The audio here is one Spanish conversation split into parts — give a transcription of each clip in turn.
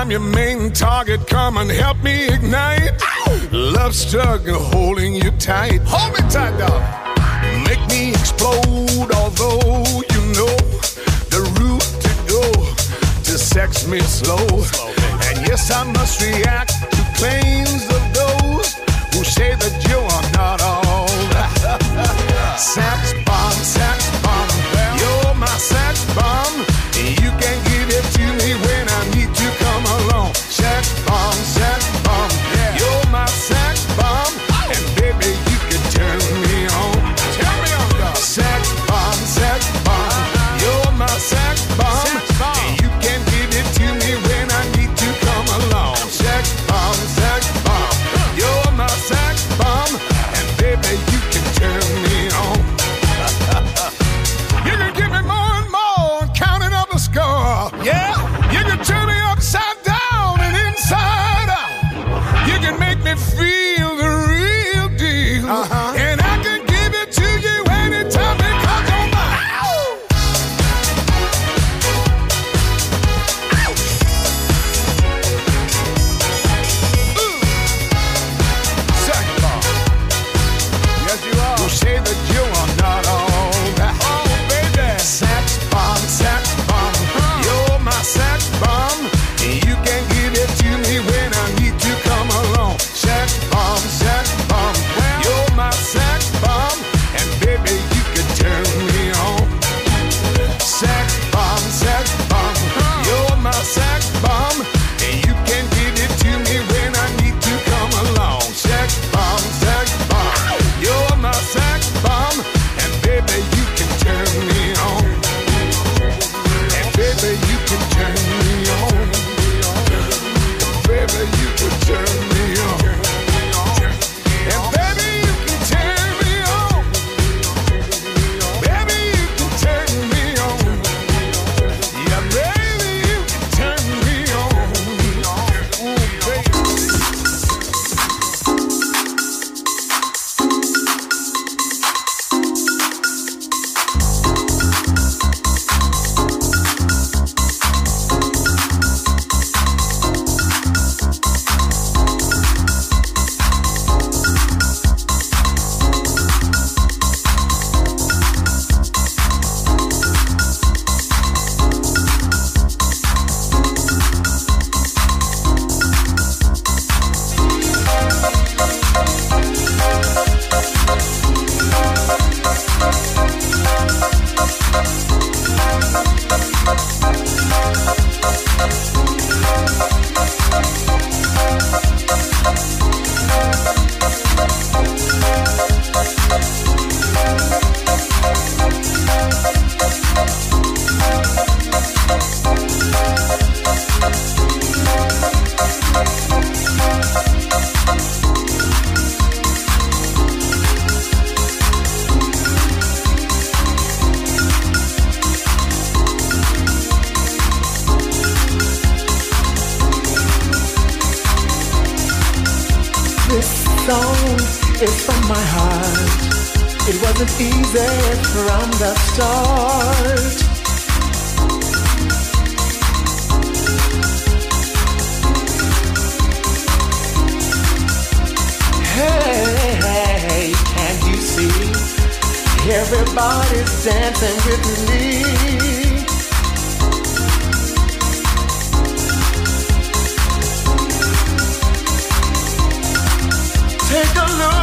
I'm your main target. Come and help me ignite. Love struggle holding you tight. Hold me tight, dog. Make me explode, although you know the route to go to sex me slow. slow and yes, I must react to claims of those who say that you are not all sex bomb, sex bomb. Everybody's dancing with me. Take a look.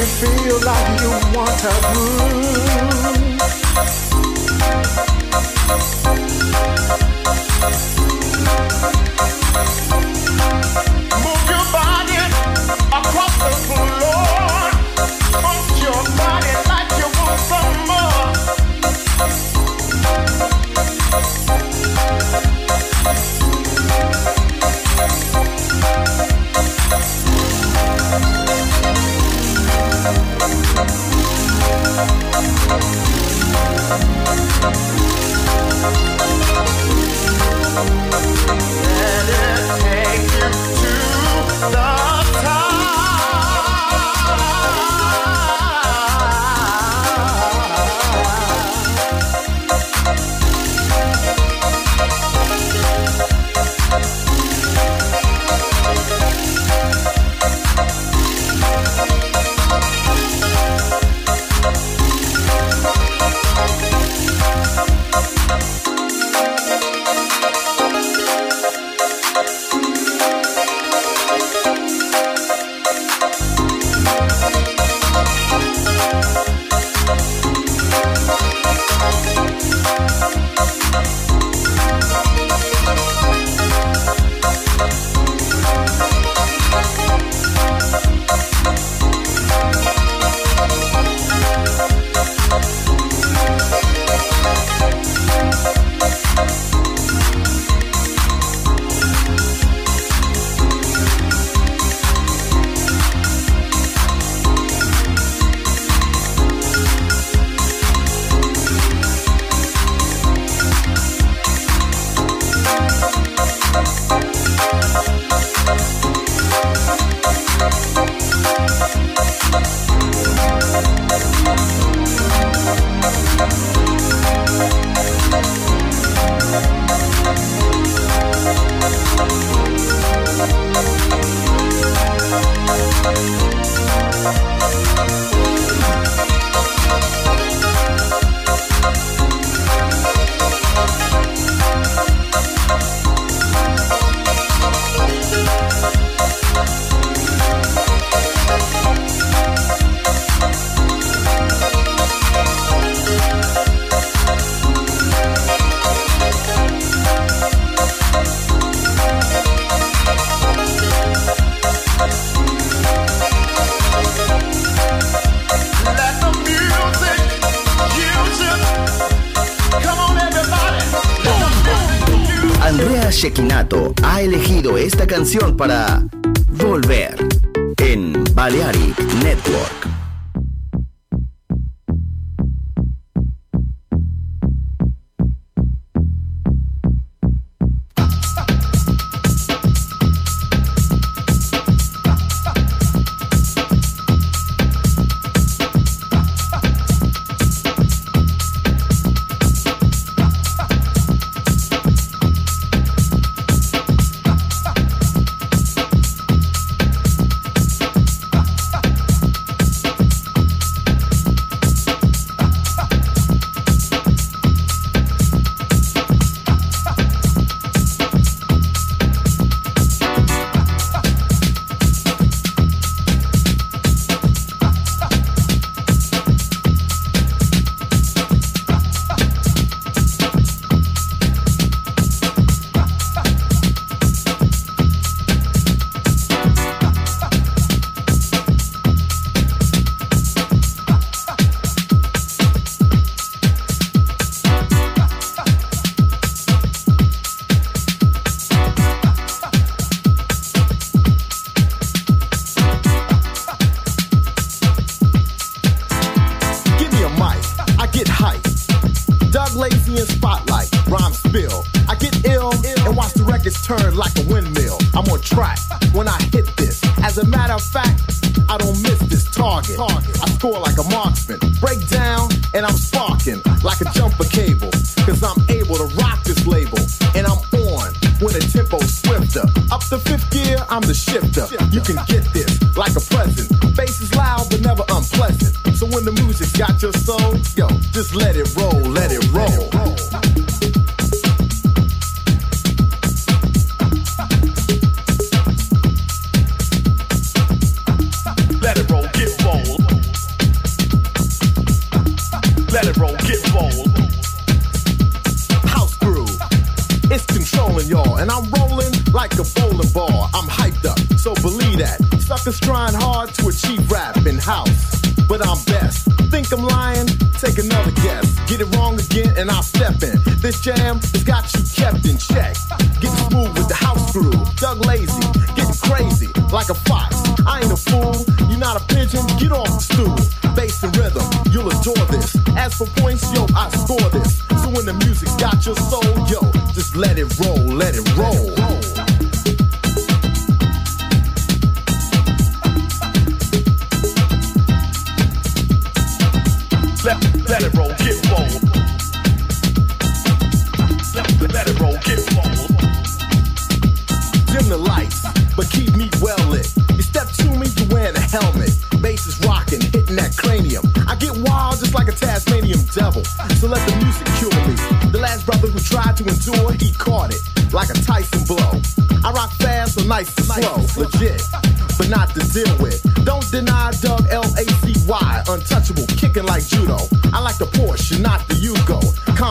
you feel like you want to move. Para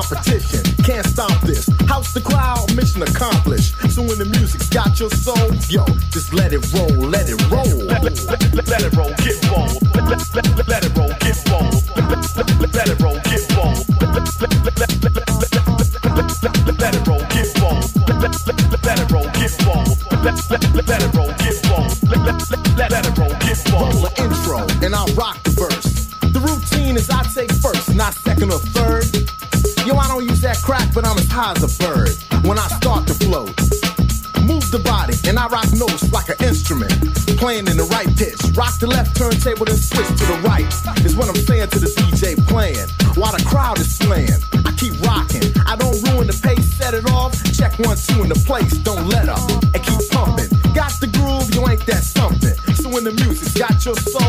competition. Can't stop this. House the crowd, mission accomplished. So when the music's got your soul, yo, just let it roll, let it roll. Let, let, let, let it roll, get rolled. As a bird when I start to float. Move the body, and I rock notes like an instrument. Playing in the right pitch. Rock the left turntable, then switch to the right. Is what I'm saying to the DJ playing. While the crowd is slaying, I keep rocking. I don't ruin the pace, set it off. Check one, two in the place, don't let up. And keep pumping. Got the groove, you ain't that something. So when the music's got your soul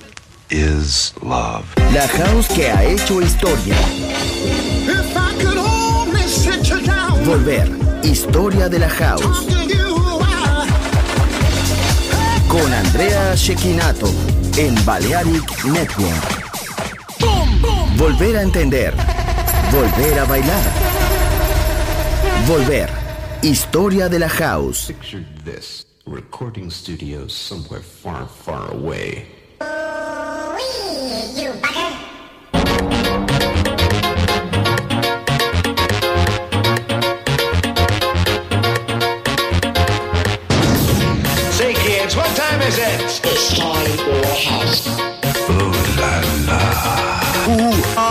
is love? La house que ha hecho historia. If I could only sit you down, Volver. Historia de la house. Con Andrea Shekinato en Balearic Network. Volver a entender. Volver a bailar. Volver. Historia de la house. Picture this recording studio somewhere far, far away. Say, kids, what time is it? It's time for a house. I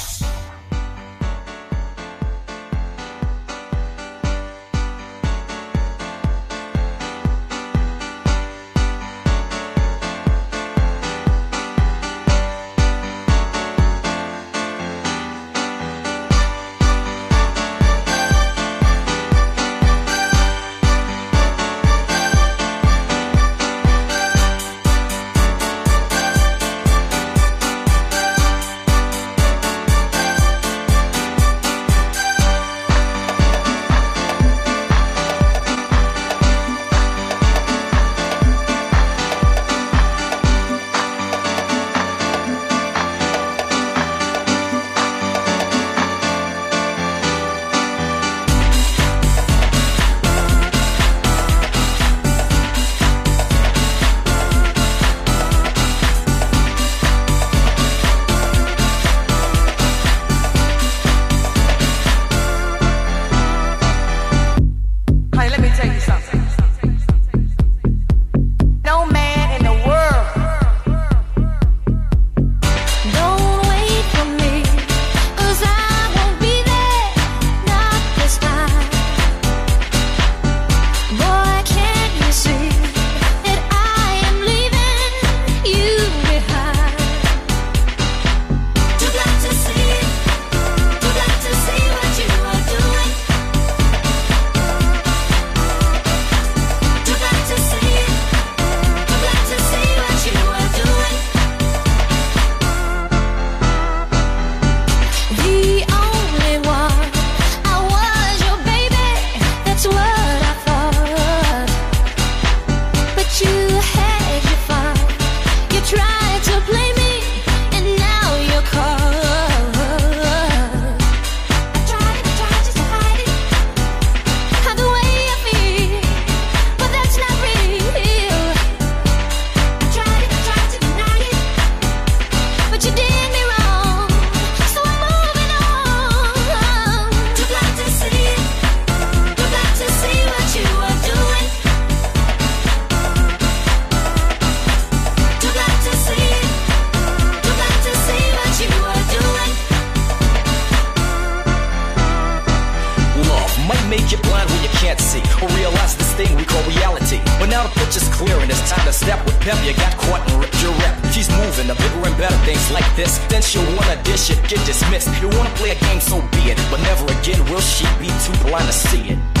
Pep. You got caught and ripped your rep. She's moving to bigger and better things like this. Then she'll wanna dish it, get dismissed. You wanna play a game, so be it. But never again will she be too blind to see it.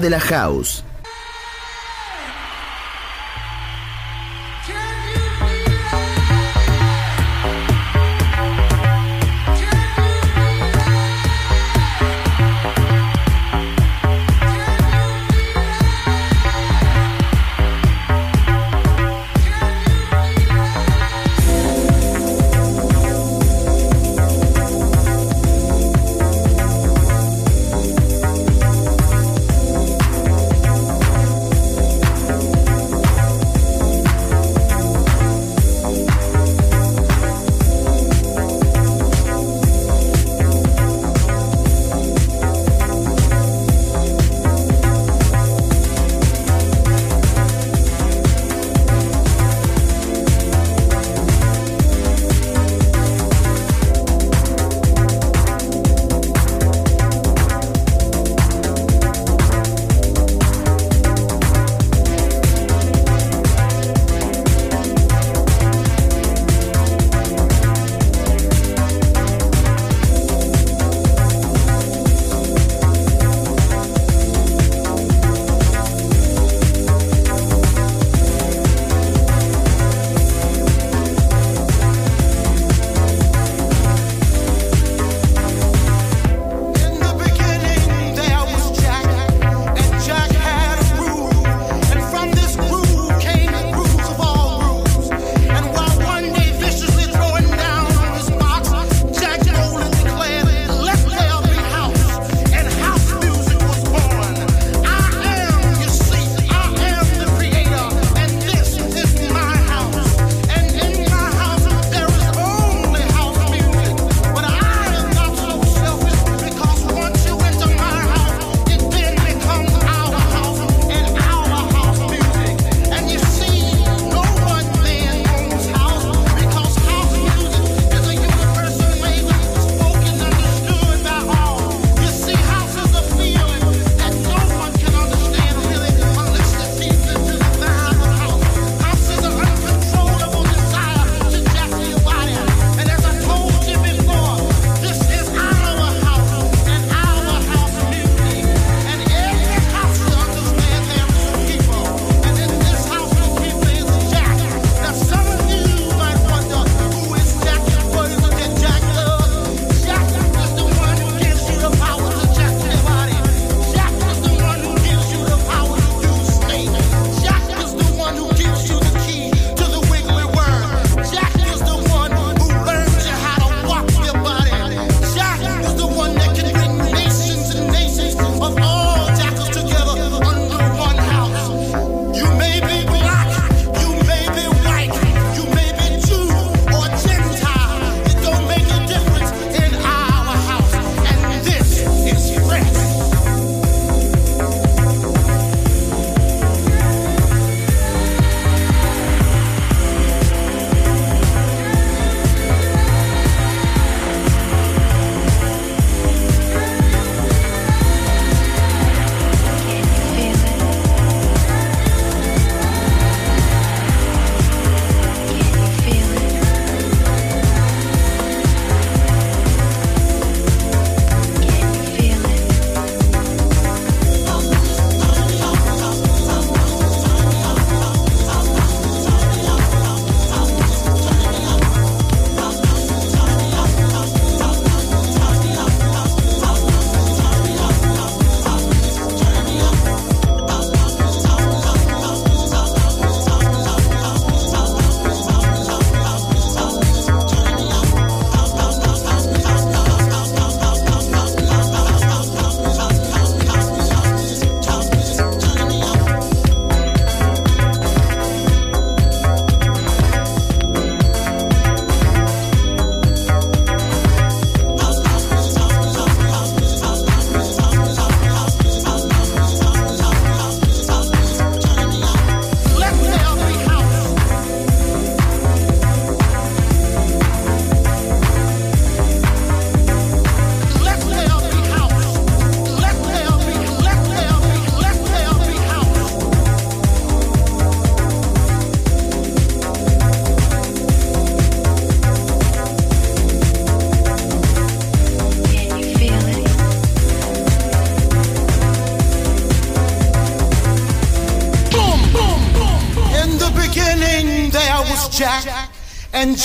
De la house.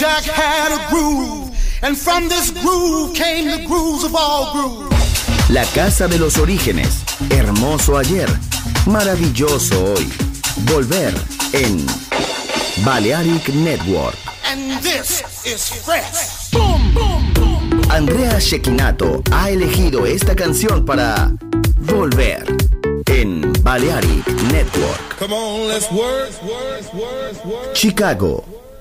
Jack had a groove, and from this groove came the grooves of all grooves. La casa de los orígenes, hermoso ayer, maravilloso hoy. Volver en Balearic Network. And this is fresh. Boom, boom, boom. Andrea Shekinato ha elegido esta canción para Volver en Balearic Network. Come on, let's work, work, work, work. Chicago,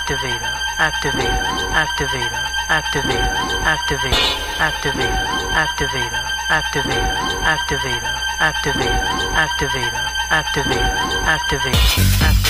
Activator, activator, activator, activator, activator, activator, activator, activator, activator, activator, activator, activator, activator, activator,